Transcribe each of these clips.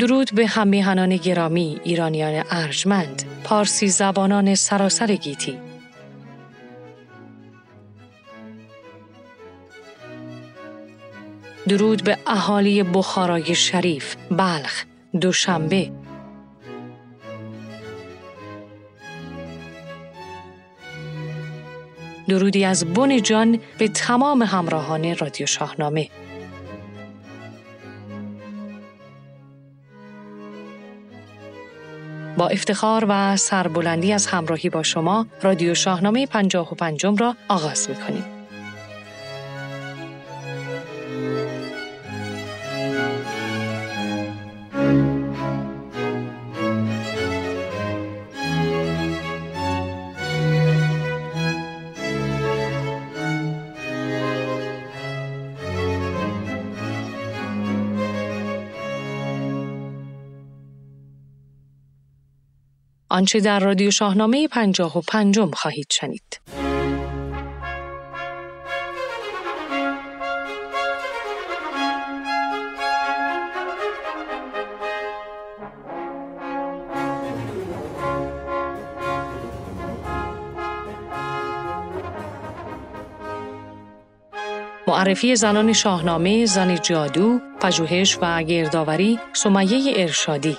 درود به همیهنان گرامی ایرانیان ارجمند پارسی زبانان سراسر گیتی. درود به اهالی بخارای شریف بلخ دوشنبه. درودی از بن جان به تمام همراهان رادیو شاهنامه. با افتخار و سربلندی از همراهی با شما رادیو شاهنامه پنجاه و پنجم را آغاز می کنیم. آنچه در رادیو شاهنامه پنجاه و پنجم خواهید شنید. معرفی زنان شاهنامه، زن جادو، پژوهش و گردآوری، سمیه ارشادی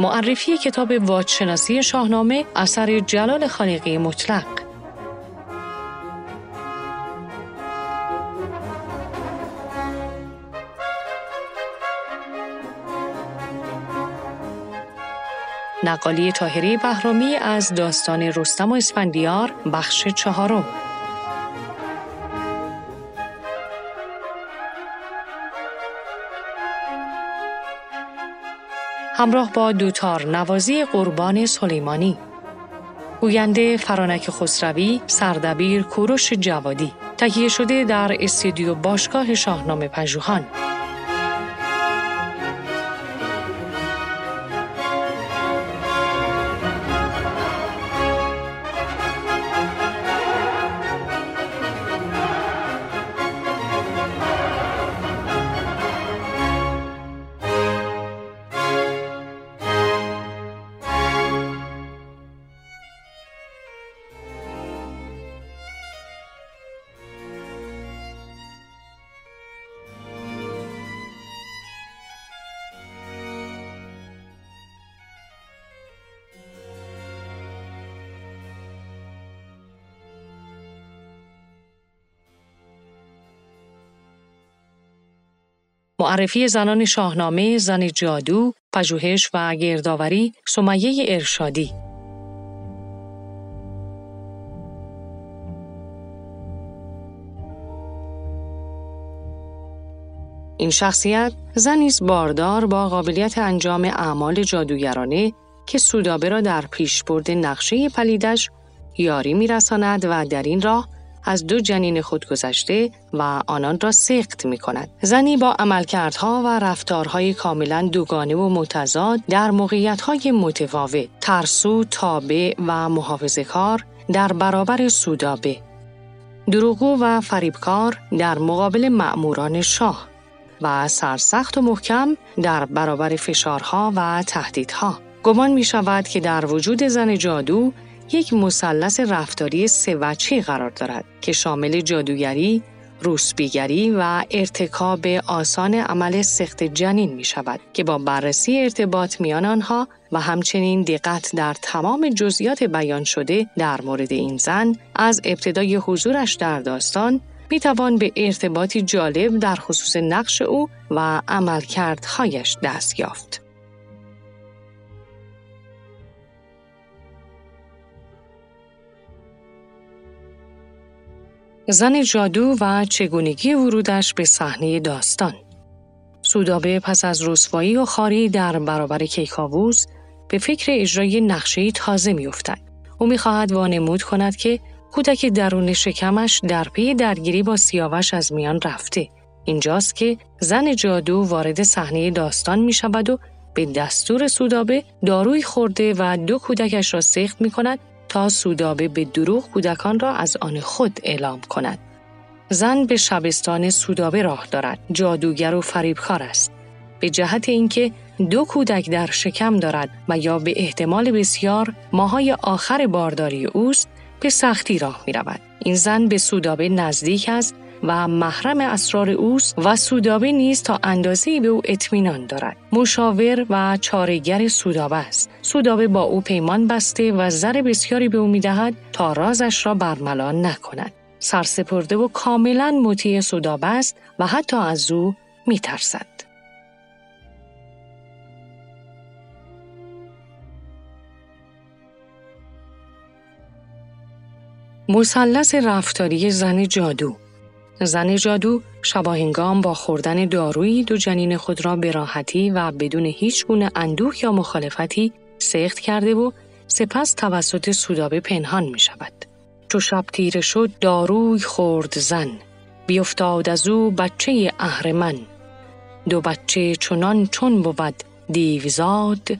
معرفی کتاب واجشناسی شاهنامه اثر جلال خالقی مطلق. نقالی تاهری بهرامی از داستان رستم و اسفندیار بخش چهارم. همراه با دوتار نوازی قربان سلیمانی. گوینده فرانک خسروی سردبیر کوروش جوادی. تهیه شده در استودیو باشگاه شاهنامه پژوهان. معرفی زنان شاهنامه، زن جادو، پژوهش و گردآوری، سمیه ارشادی. این شخصیت زنی باردار با قابلیت انجام اعمال جادوگرانه که سودابه را در پیشبرد نقشه پلیدش یاری میرساند و در این راه از دو جنین خود گذشته و آنان را سخت می کند. زنی با عملکردها و رفتارهای کاملا دوگانه و متضاد در موقعیتهای متفاوت، ترسو، تابع و محافظه کار در برابر سودابه. دروغو و فریبکار در مقابل مأموران شاه و سرسخت و محکم در برابر فشارها و تهدیدها. گمان می شود که در وجود زن جادو یک مثلث رفتاری سه قرار دارد که شامل جادوگری، روسبیگری و ارتکاب آسان عمل سخت جنین می شود که با بررسی ارتباط میان آنها و همچنین دقت در تمام جزئیات بیان شده در مورد این زن از ابتدای حضورش در داستان می توان به ارتباطی جالب در خصوص نقش او و عملکردهایش دست یافت. زن جادو و چگونگی ورودش به صحنه داستان. سودابه پس از رسوایی و خاری در برابر کیکاووس به فکر اجرای نقشه تازه میافتد. او می‌خواهد وانمود کند که کودک درون شکمش در پی درگیری با سیاوش از میان رفته. اینجاست که زن جادو وارد صحنه داستان می شود و به دستور سودابه داروی خورده و دو کودکش را سخت می کند تا سودابه به دروغ کودکان را از آن خود اعلام کند. زن به شبستان سودابه راه دارد. جادوگر و فریبکار است. به جهت اینکه دو کودک در شکم دارد و یا به احتمال بسیار ماهای آخر بارداری اوست به سختی راه می رود. این زن به سودابه نزدیک است و محرم اسرار اوست و سودابه نیز تا اندازه به او اطمینان دارد. مشاور و چارگر سودابه است. سودابه با او پیمان بسته و زر بسیاری به او می‌دهد تا رازش را برملا نکند. سرسپرده و کاملا مطیع سودابه است و حتی از او میترسد. مثلث رفتاری زن جادو زن جادو شباهنگام با خوردن دارویی دو جنین خود را به راحتی و بدون هیچ گونه اندوه یا مخالفتی سخت کرده و سپس توسط سودابه پنهان می شود. چو شب تیره شد داروی خورد زن. بیفتاد از او بچه اهرمن. دو بچه چنان چون بود دیوزاد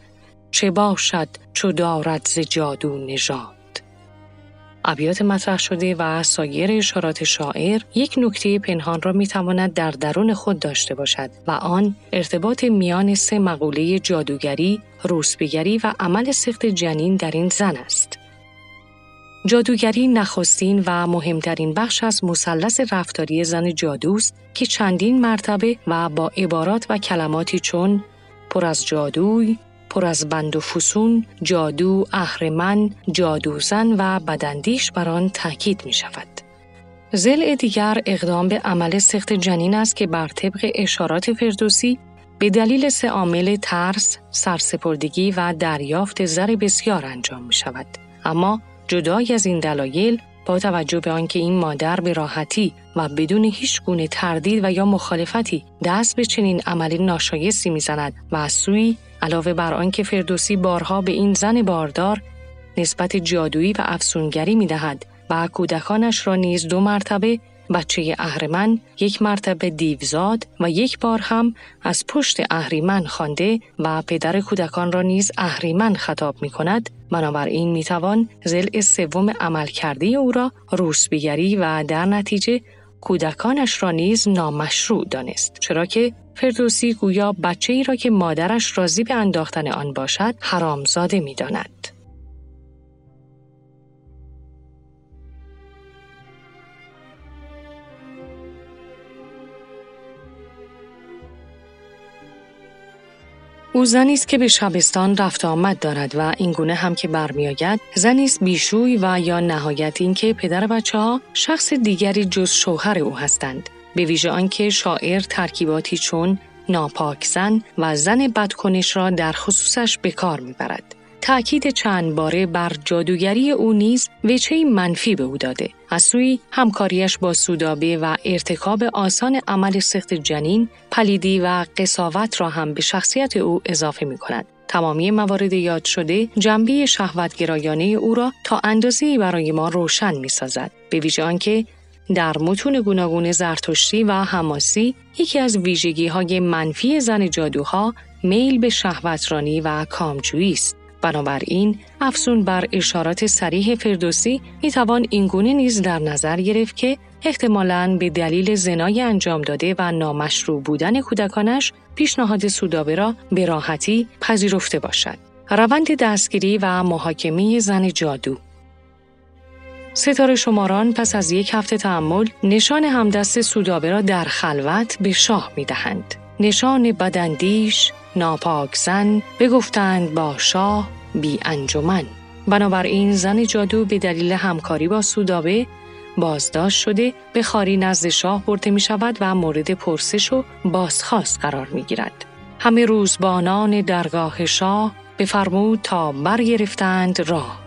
چه باشد چو دارد ز جادو نژاد. ابیات مطرح شده و سایر اشارات شاعر یک نکته پنهان را می‌تواند در درون خود داشته باشد و آن ارتباط میان سه مقوله جادوگری، روسبیگری و عمل سخت جنین در این زن است. جادوگری نخستین و مهمترین بخش از مثلث رفتاری زن جادوست که چندین مرتبه و با عبارات و کلماتی چون پر از جادوی، پر از بند و فسون، جادو، اهرمن، جادوزن و بدندیش بر آن تاکید می شود. زل دیگر اقدام به عمل سخت جنین است که بر طبق اشارات فردوسی به دلیل سه عامل ترس، سرسپردگی و دریافت زر بسیار انجام می شود. اما جدای از این دلایل با توجه به آنکه این مادر به راحتی و بدون هیچ گونه تردید و یا مخالفتی دست به چنین عمل ناشایستی می‌زند و از سوی علاوه بر آنکه فردوسی بارها به این زن باردار نسبت جادویی و افسونگری می دهد و کودکانش را نیز دو مرتبه بچه اهرمن یک مرتبه دیوزاد و یک بار هم از پشت اهریمن خوانده و پدر کودکان را نیز اهریمن خطاب می کند بنابراین می توان زل سوم عمل کرده او را روسبیگری و در نتیجه کودکانش را نیز نامشروع دانست چرا که فردوسی گویا بچه ای را که مادرش راضی به انداختن آن باشد حرامزاده می داند. او زنی است که به شبستان رفت آمد دارد و اینگونه هم که برمیآید زنی است بیشوی و یا نهایت اینکه پدر بچه ها شخص دیگری جز شوهر او هستند به ویژه آنکه شاعر ترکیباتی چون ناپاک زن و زن بدکنش را در خصوصش به کار می‌برد. تأکید چند باره بر جادوگری او نیز وچه منفی به او داده. از سوی همکاریش با سودابه و ارتکاب آسان عمل سخت جنین، پلیدی و قصاوت را هم به شخصیت او اضافه می کند. تمامی موارد یاد شده جنبه شهوتگرایانه او را تا اندازه برای ما روشن می سازد. به ویژه آنکه در متون گوناگون زرتشتی و حماسی یکی از ویژگی های منفی زن جادوها میل به شهوترانی و کامجویی است. بنابراین افزون بر اشارات سریح فردوسی می توان اینگونه نیز در نظر گرفت که احتمالاً به دلیل زنای انجام داده و نامشروع بودن کودکانش پیشنهاد سودابه را به راحتی پذیرفته باشد. روند دستگیری و محاکمه زن جادو ستاره شماران پس از یک هفته تحمل نشان همدست سودابه را در خلوت به شاه می دهند. نشان بدندیش، ناپاک زن بگفتند با شاه بی انجمن. بنابراین زن جادو به دلیل همکاری با سودابه بازداشت شده به خاری نزد شاه برده می شود و مورد پرسش و بازخواست قرار می گیرد. همه روزبانان درگاه شاه بفرمود تا برگرفتند راه.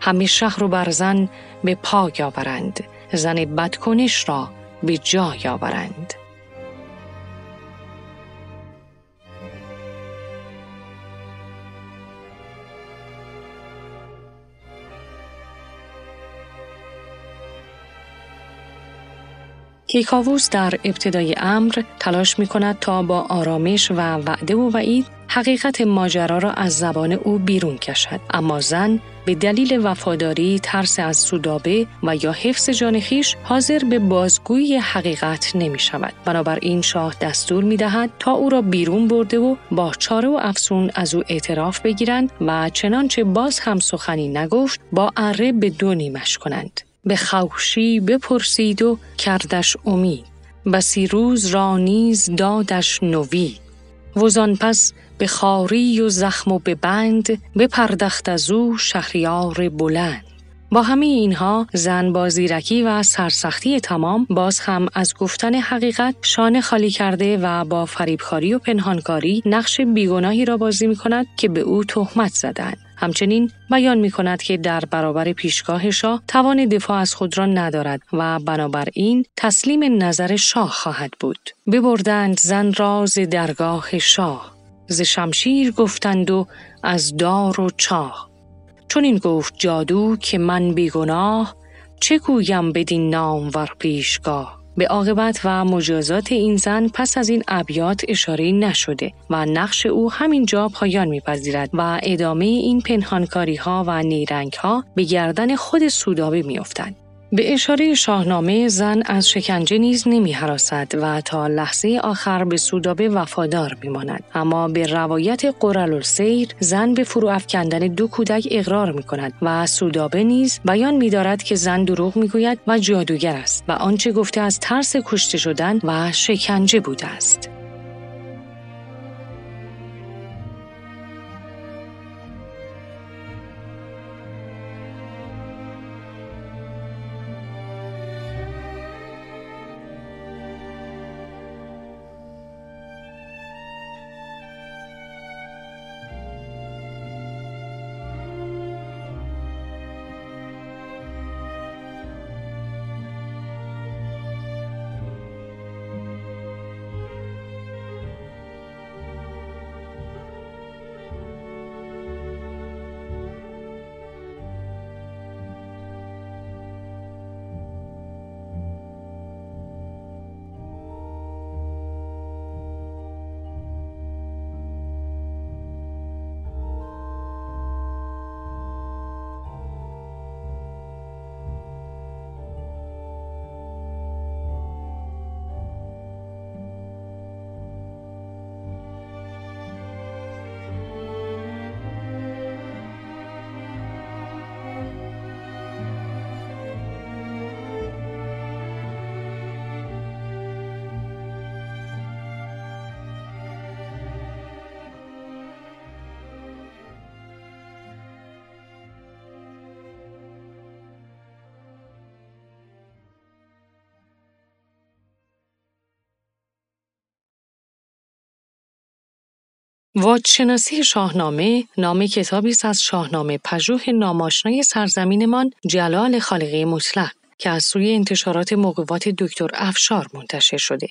همه شهر و برزن به پاک آورند زن بدکنش را به جای آورند. کیکاووس در ابتدای امر تلاش می کند تا با آرامش و وعده و وعید حقیقت ماجرا را از زبان او بیرون کشد. اما زن به دلیل وفاداری ترس از سودابه و یا حفظ جان خیش حاضر به بازگویی حقیقت نمی شود بنابراین شاه دستور می دهد تا او را بیرون برده و با چاره و افسون از او اعتراف بگیرند و چنانچه باز هم سخنی نگفت با اره به دو نیمش کنند. به خوشی بپرسید و کردش امید. بسی روز را نیز دادش نوی. وزان پس به خاری و زخم و به بند بپردخت از او شهریار بلند. با همه اینها زن با زیرکی و سرسختی تمام باز هم از گفتن حقیقت شانه خالی کرده و با فریبکاری و پنهانکاری نقش بیگناهی را بازی می کند که به او تهمت زدند. همچنین بیان می کند که در برابر پیشگاه شاه توان دفاع از خود را ندارد و بنابراین تسلیم نظر شاه خواهد بود. ببردند زن را ز درگاه شاه. ز شمشیر گفتند و از دار و چاه. چون این گفت جادو که من بیگناه چه گویم بدین نام ور پیشگاه؟ به عاقبت و مجازات این زن پس از این ابیات اشاره نشده و نقش او همینجا پایان میپذیرد و ادامه این پنهانکاری ها و نیرنگ ها به گردن خود سودابه میافتند. به اشاره شاهنامه زن از شکنجه نیز نمی حراسد و تا لحظه آخر به سودابه وفادار می ماند. اما به روایت قرالسیر زن به فرو افکندن دو کودک اقرار می کند و سودابه نیز بیان می دارد که زن دروغ می گوید و جادوگر است و آنچه گفته از ترس کشته شدن و شکنجه بوده است. واجشناسی شاهنامه نام کتابی است از شاهنامه پژوه ناماشنای سرزمینمان جلال خالقی مطلق که از سوی انتشارات موقوات دکتر افشار منتشر شده.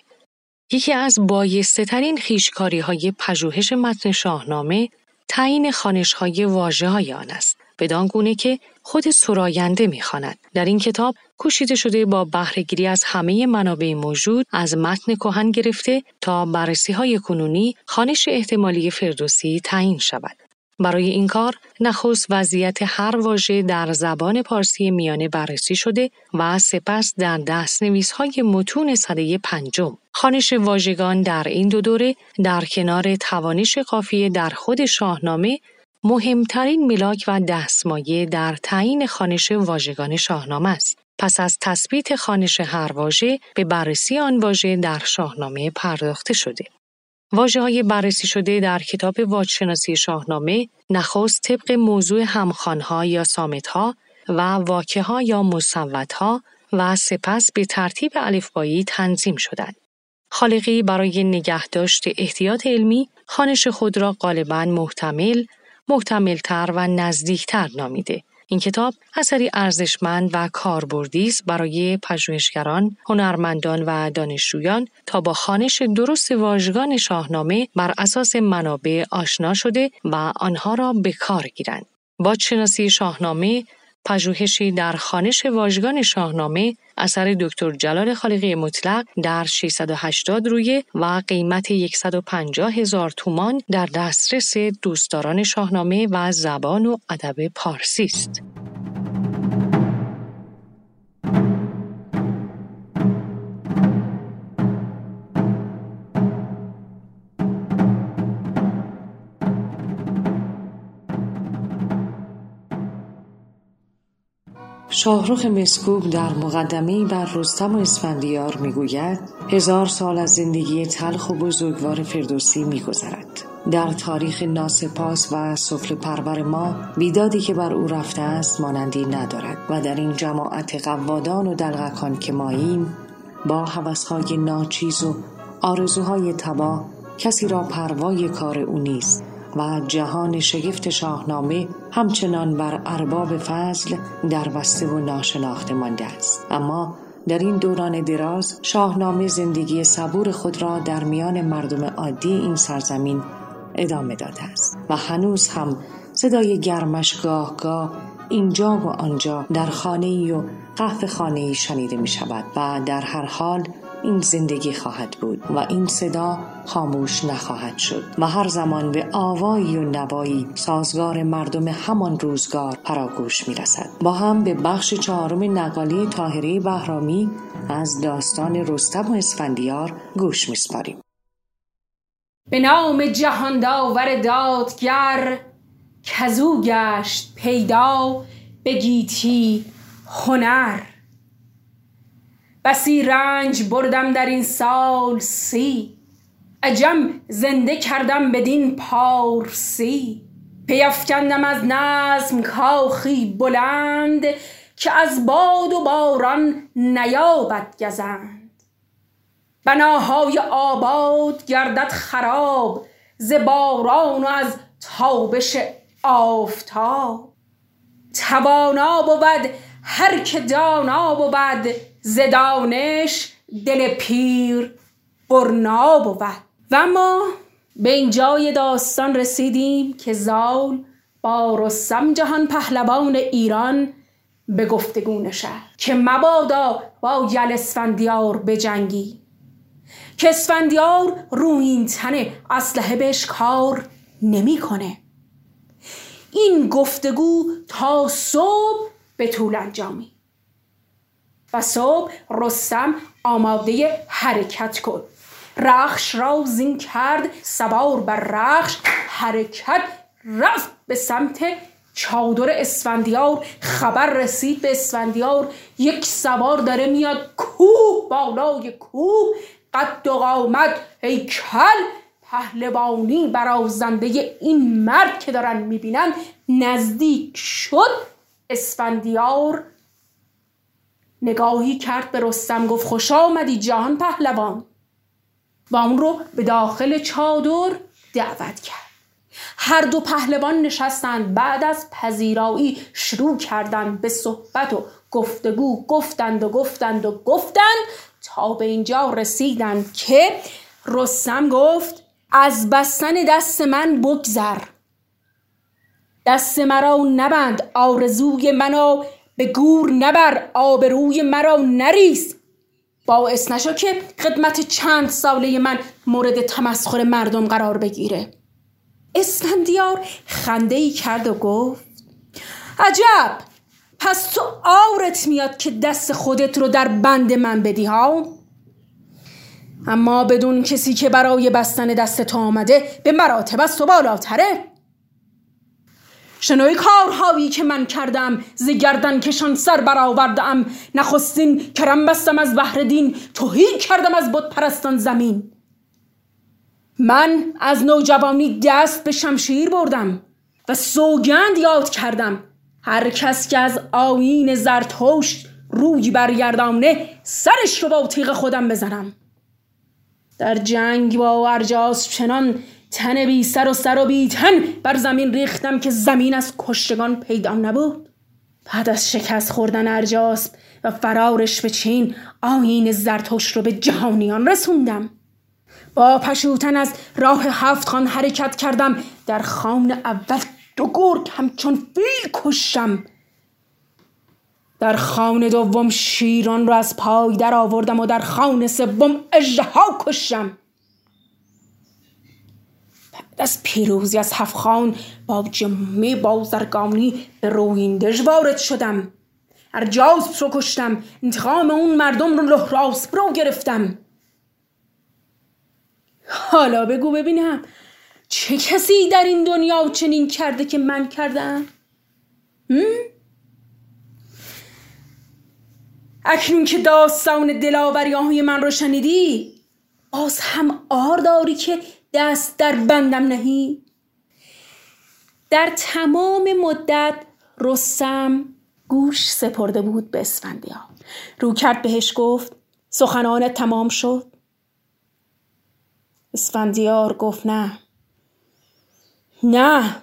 یکی از بایسته ترین خیشکاری های پژوهش متن شاهنامه تعیین خانش های واجه های آن است. بدان گونه که خود سراینده می‌خواند در این کتاب کوشیده شده با بهرهگیری از همه منابع موجود از متن کهن گرفته تا بررسی های کنونی خانش احتمالی فردوسی تعیین شود برای این کار نخست وضعیت هر واژه در زبان پارسی میانه بررسی شده و سپس در دست نویس های متون صده پنجم. خانش واژگان در این دو دوره در کنار توانش قافیه در خود شاهنامه مهمترین ملاک و دستمایه در تعیین خانش واژگان شاهنامه است. پس از تثبیت خانش هر واژه به بررسی آن واژه در شاهنامه پرداخته شده. واجه های بررسی شده در کتاب واجشناسی شاهنامه نخست طبق موضوع همخانها یا سامتها و واکه ها یا مصوتها و سپس به ترتیب الفبایی تنظیم شدند. خالقی برای نگهداشت احتیاط علمی خانش خود را غالبا محتمل محتملتر و نزدیکتر نامیده این کتاب اثری ارزشمند و کاربردی است برای پژوهشگران، هنرمندان و دانشجویان تا با خانش درست واژگان شاهنامه بر اساس منابع آشنا شده و آنها را به کار گیرند. با شناسی شاهنامه پژوهشی در خانش واژگان شاهنامه اثر دکتر جلال خالقی مطلق در 680 رویه و قیمت 150 هزار تومان در دسترس دوستداران شاهنامه و زبان و ادب پارسی است. شاهروخ مسکوب در مقدمه بر رستم و اسفندیار می‌گوید هزار سال از زندگی تلخ و بزرگوار فردوسی میگذرد. در تاریخ ناسپاس و سفل پرور ما بیدادی که بر او رفته است مانندی ندارد و در این جماعت قوادان و دلغکان که ماییم با حوثهای ناچیز و آرزوهای تباه کسی را پروای کار او نیست. و جهان شگفت شاهنامه همچنان بر ارباب فضل در بسته و ناشناخته مانده است. اما در این دوران دراز شاهنامه زندگی صبور خود را در میان مردم عادی این سرزمین ادامه داده است و هنوز هم صدای گرمش گاه گاه اینجا و آنجا در خانه و قهوه خانه شنیده می شود و در هر حال این زندگی خواهد بود و این صدا خاموش نخواهد شد و هر زمان به آوایی و نوایی سازگار مردم همان روزگار پراگوش می رسد. با هم به بخش چهارم نقالی تاهری بهرامی از داستان رستم و اسفندیار گوش میسپاریم. به نام جهان داور دادگر کزو گشت پیدا به گیتی هنر بسی رنج بردم در این سال سی. عجم زنده کردم بدین پارسی پیفکندم از نظم کاخی بلند که از باد و باران نیابد گزند. بناهای آباد گردد خراب ز باران و از تابش آفتاب. توانا بود هر که دانا بود زدانش دل پیر برنا بود و اما به این جای داستان رسیدیم که زال با رستم جهان پهلوان ایران به گفتگو نشد که مبادا با یل اسفندیار بجنگی که اسفندیار رو این تنه اسلحه بهش کار نمی‌کنه این گفتگو تا صبح به طول انجامی. و صبح رستم آماده حرکت کن. رخش را زین کرد سوار بر رخش حرکت رفت به سمت چادر اسفندیار. خبر رسید به اسفندیار یک سوار داره میاد کوه بالای کوه. قد و قامت هیکل پهلوانی برازنده این مرد که دارن می‌بینن نزدیک شد اسفندیار. نگاهی کرد به رستم گفت خوش آمدی جهان پهلوان. و اون رو به داخل چادر دعوت کرد. هر دو پهلوان نشستند بعد از پذیرایی شروع کردند به صحبت و گفتگو. گفتند و گفتند و گفتند تا به اینجا رسیدند که رستم گفت از بستن دست من بگذر. دست مرا نبند آرزوی منو به گور نبر آبروی مرا نریز. باعث نشو که خدمت چند ساله من مورد تمسخر مردم قرار بگیره. اسفندیار خنده ای کرد و گفت عجب! پس تو آورت میاد که دست خودت رو در بند من بدی ها؟ اما بدون کسی که برای بستن دست تو آمده به مراتب از تو بالاتره. شنوی کارهایی که من کردم ز گردن کشان سر برآوردم. نخستین کرم بستم از بهر دین توهی کردم از بت پرستان زمین. من از نوجوانی دست به شمشیر بردم و سوگند یاد کردم. هر کس که از آیین زرتشت روی برگردانه سرش رو با تیغ خودم بزنم. در جنگ با ارجاس چنان تن بی سر و سر و بی تن بر زمین ریختم که زمین از کشتگان پیدا نبود. بعد از شکست خوردن ارجاسب و فرارش به چین آین زرتوش رو به جهانیان رسوندم. با پشوتن از راه هفت خان حرکت کردم. در خان اول دو گرگ همچون فیل کشم در خان دوم شیران را از پای در آوردم و در خان سوم اژدها کشم از پیروزی از هفت خان. با جمعه بازرگانی به رویندژ وارد شدم. ارجاسپ رو کشتم. انتقام اون مردم رو لحراسپ رو گرفتم. حالا بگو ببینم چه کسی در این دنیا چنین کرده که من کردم؟ اکنون که داستان دلاوری های من رو شنیدی باز هم آر داری که دست در بندم نهی؟ در تمام مدت رستم گوش سپرده بود به اسفندیار. رو کرد بهش گفت سخنانت تمام شد. اسفندیار گفت نه. نه.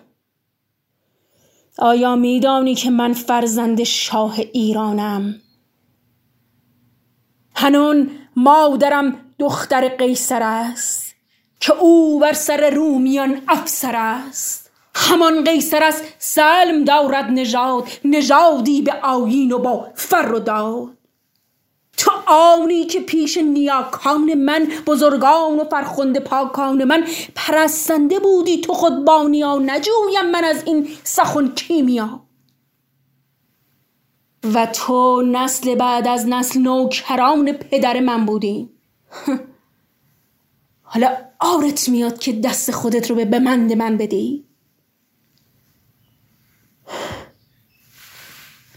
آیا میدانی که من فرزند شاه ایرانم؟ هنون مادرم دختر قیصر است. که او بر سر رومیان افسر است. همان قیصر است سلم دارد نژاد نژادی به آیین و با فر و داد. تو آنی که پیش نیاکان من بزرگان و فرخنده پاکان من پرستنده بودی تو خود بانیا نجویم من از این سخن کیمیا. و تو نسل بعد از نسل نوکران پدر من بودی. حالا آرت میاد که دست خودت رو به بمند من بدی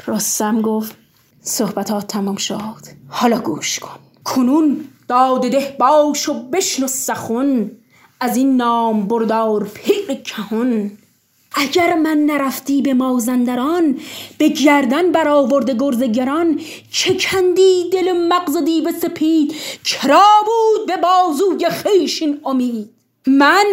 رستم گفت صحبتات تمام شد. حالا گوش کن. کنون داده ده باش و بشنو سخن. از این نام بردار پیر کهن. اگر من نرفتی به مازندران به گردن برآورده گرز گران چه کندی دل مغز دیو سپید کرا بود به بازوی خیشین امید؟ من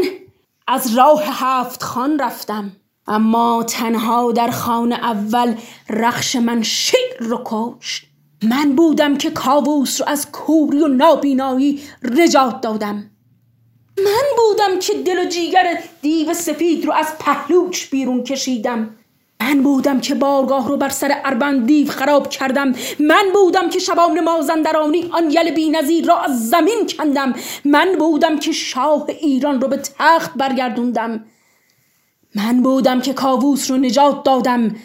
از راه هفت خان رفتم اما تنها در خانه اول رخش من شیر رو کشت. من بودم که کاووس رو از کوری و نابینایی رجات دادم. من بودم که دل و جیگر دیو سفید رو از پهلوش بیرون کشیدم. من بودم که بارگاه رو بر سر اربند دیو خراب کردم. من بودم که شبان مازندرانی آن یل بی نظیر را از زمین کندم. من بودم که شاه ایران رو به تخت برگردوندم. من بودم که کاووس رو نجات دادم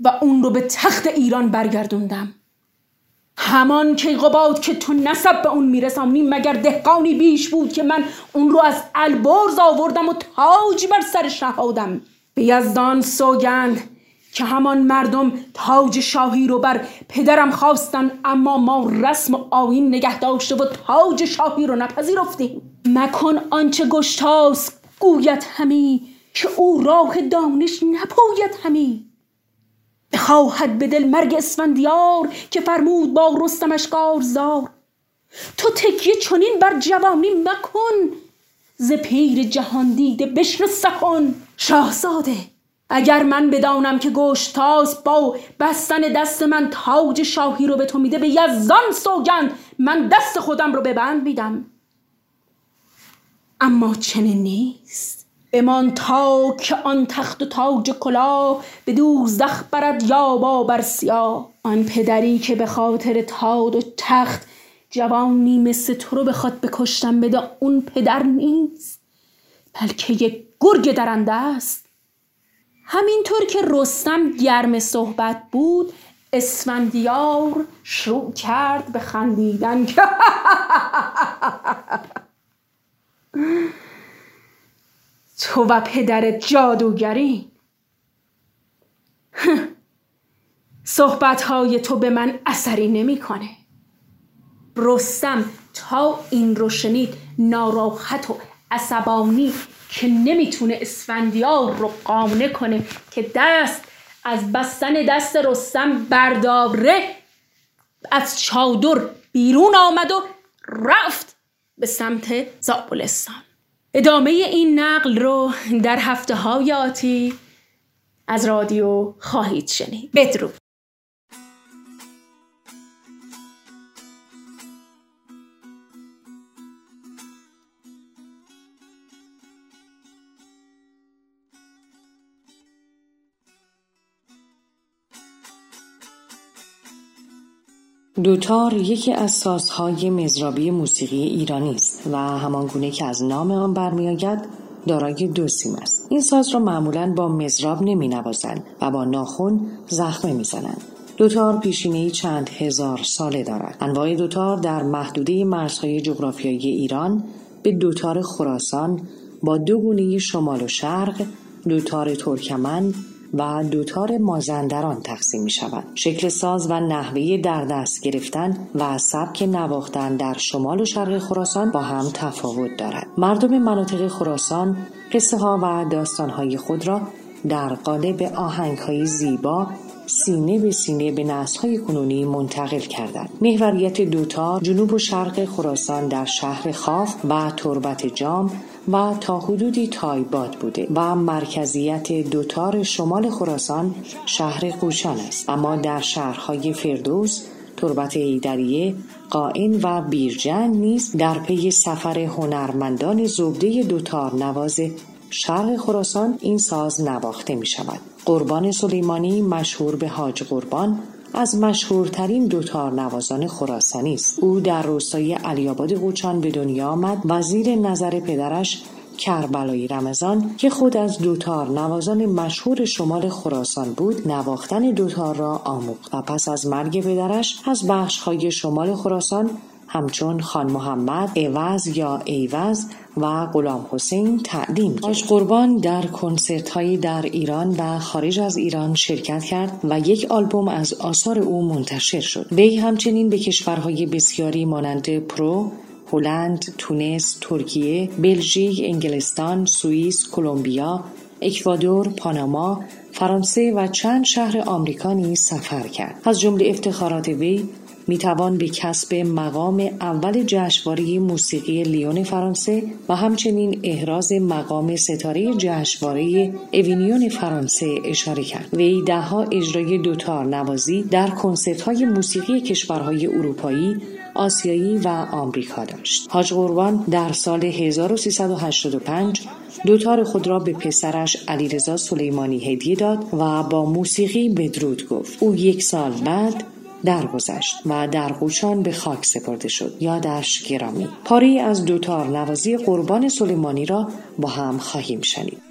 و اون رو به تخت ایران برگردوندم. همان کیقوباد که تو نسب به اون میرسانی مگر دهقانی بیش بود که من اون رو از البرز آوردم و تاجی بر سر شهادم؟ به یزدان سوگند که همان مردم تاج شاهی رو بر پدرم خواستن اما ما رسم و آین نگه داشته و تاج شاهی رو نپذیرفتیم. مکن آنچه گشتاس گوید همی که او راه دانش نپوید همی. بخواهد به دل مرگ اسفندیار که فرمود با رستمش زار تو تکیه چنین بر جوانی مکن ز پیر جهان دیده بشنو سخن شاهزاده اگر من بدانم که گشتاس با بستن دست من تاج شاهی رو به تو میده به یزدان سوگند من دست خودم رو به بند میدم. اما چنین نیست. بمان تا که آن تخت و تاج کلاه به دوزخ برد یا با بر سیاه. آن پدری که به خاطر تاد و تخت جوانی مثل تو رو بخواد بکشتم بده اون پدر نیست بلکه یک گرگ درنده است. همینطور که رستم گرم صحبت بود اسفندیار شروع کرد به خندیدن. تو و پدرت جادوگری؟ صحبت های تو به من اثری نمی‌کنه. رستم تا این رو شنید ناراحت و عصبانی که نمی‌تونه اسفندیار رو قانه کنه که دست از بستن دست رستم برداره از چادر بیرون آمد و رفت به سمت زابلستان. ادامه این نقل رو در هفته های آتی از رادیو خواهید شنید. بدرود. دوتار یکی از سازهای مزرابی موسیقی ایرانی است و همانگونه که از نام آن برمیآید دارای دو سیم است. این ساز را معمولا با مزراب نمی نوازند و با ناخون زخمه می‌زنند. دوتار پیشینه چند هزار ساله دارد. انواع دوتار در محدوده مرزهای جغرافیایی ایران به دوتار خراسان با دو گونه شمال و شرق دوتار ترکمن و دوتار مازندران تقسیم می شود. شکل ساز و نحوه در دست گرفتن و سبک نواختن در شمال و شرق خراسان با هم تفاوت دارد. مردم مناطق خراسان قصه ها و داستان های خود را در قالب آهنگ های زیبا سینه به سینه به های کنونی منتقل کردند. محوریت دوتار جنوب و شرق خراسان در شهر خاف و تربت جام و تا حدودی تایباد بوده و مرکزیت دوتار شمال خراسان شهر قوشان است. اما در شهرهای فردوس تربت ایدریه قائن و بیرجن نیز در پی سفر هنرمندان زبده دوتار نواز شرق خراسان این ساز نواخته می شود قربان سلیمانی مشهور به حاج قربان از مشهورترین دوتار نوازان خراسانی است. او در روستای علی‌آباد قوچان به دنیا آمد. و زیر نظر پدرش کربلایی رمضان که خود از دوتار نوازان مشهور شمال خراسان بود نواختن دوتار را آموخت و پس از مرگ پدرش از بخشی‌های شمال خراسان همچون خان محمد عیوض یا عیوض و غلام حسین تعلیم کرد. قربان در کنسرت هایی در ایران و خارج از ایران شرکت کرد و یک آلبوم از آثار او منتشر شد. وی همچنین به کشورهای بسیاری مانند پرو، هلند، تونس، ترکیه، بلژیک، انگلستان، سوئیس، کلمبیا، اکوادور، پاناما، فرانسه و چند شهر آمریکا سفر کرد. از جمله افتخارات وی می توان به کسب مقام اول جشنواره موسیقی لیون فرانسه و همچنین احراز مقام ستاره جشنواره اوینیون فرانسه اشاره کرد. وی دهها اجرای دوتار نوازی در کنسرت های موسیقی کشورهای اروپایی آسیایی و آمریکا داشت. حاج قربان در سال 1385 دوتار خود را به پسرش علیرضا سلیمانی هدیه داد و با موسیقی بدرود گفت. او یک سال بعد درگذشت و در قوچان به خاک سپرده شد یادش گرامی. پاری از دوتار نوازی قربان سلیمانی را با هم خواهیم شنید.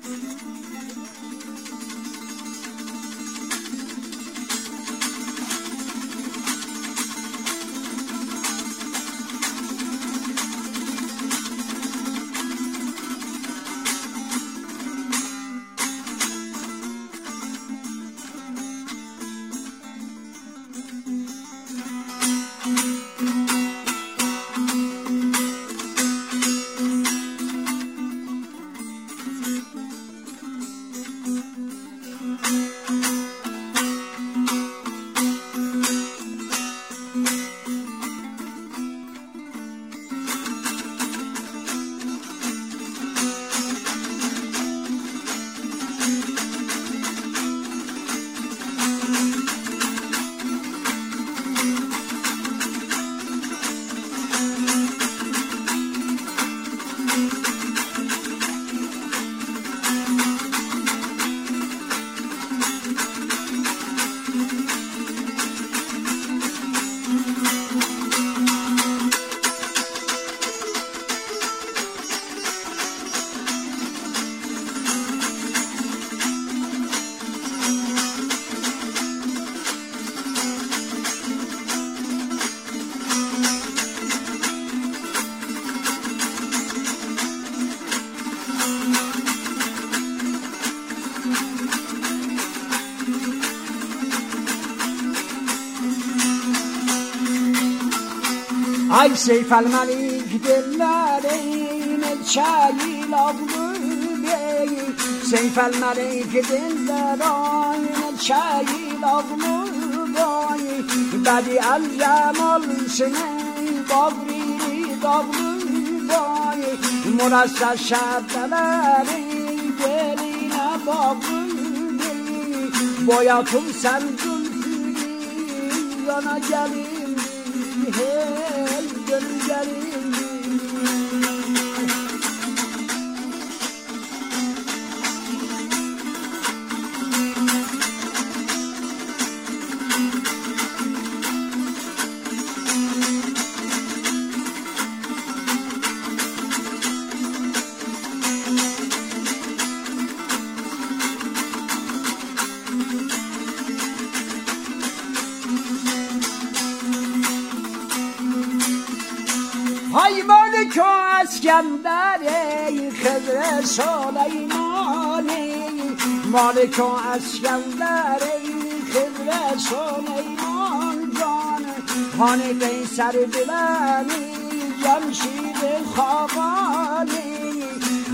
Ay Seyf Elmelik derler eyle çayil avlu bey. Seyf Elmelik derler eyle çayil avlu bey. Bedi el cemal sine davri davlu bey. Murassa şerdeler geline davlu bey. Boyatım sen zülfü yana gelin hey. Gönül gelin مالک و اسکندر خضر سلیمان جان. خان قیصر بلنی جمشید خاقانی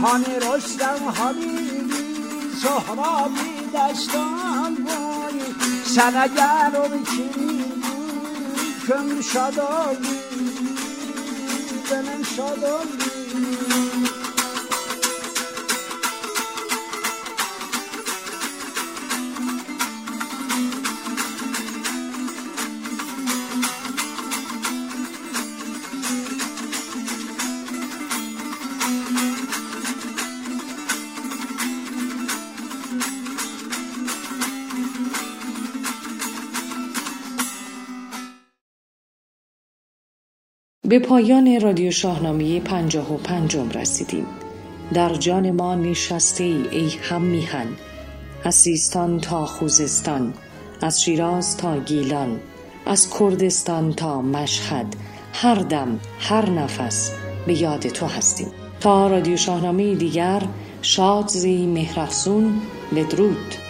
خان رستم حبیبی سهرابی دستان بای سنگر و کم شدابی benim şadım به پایان رادیو شاهنامه پنجاه و پنجم رسیدیم. در جان ما نشسته ای, ای هم میهن. از سیستان تا خوزستان از شیراز تا گیلان از کردستان تا مشهد هر دم هر نفس به یاد تو هستیم. تا رادیو شاهنامه دیگر شاد زی مهرفسون بدرود.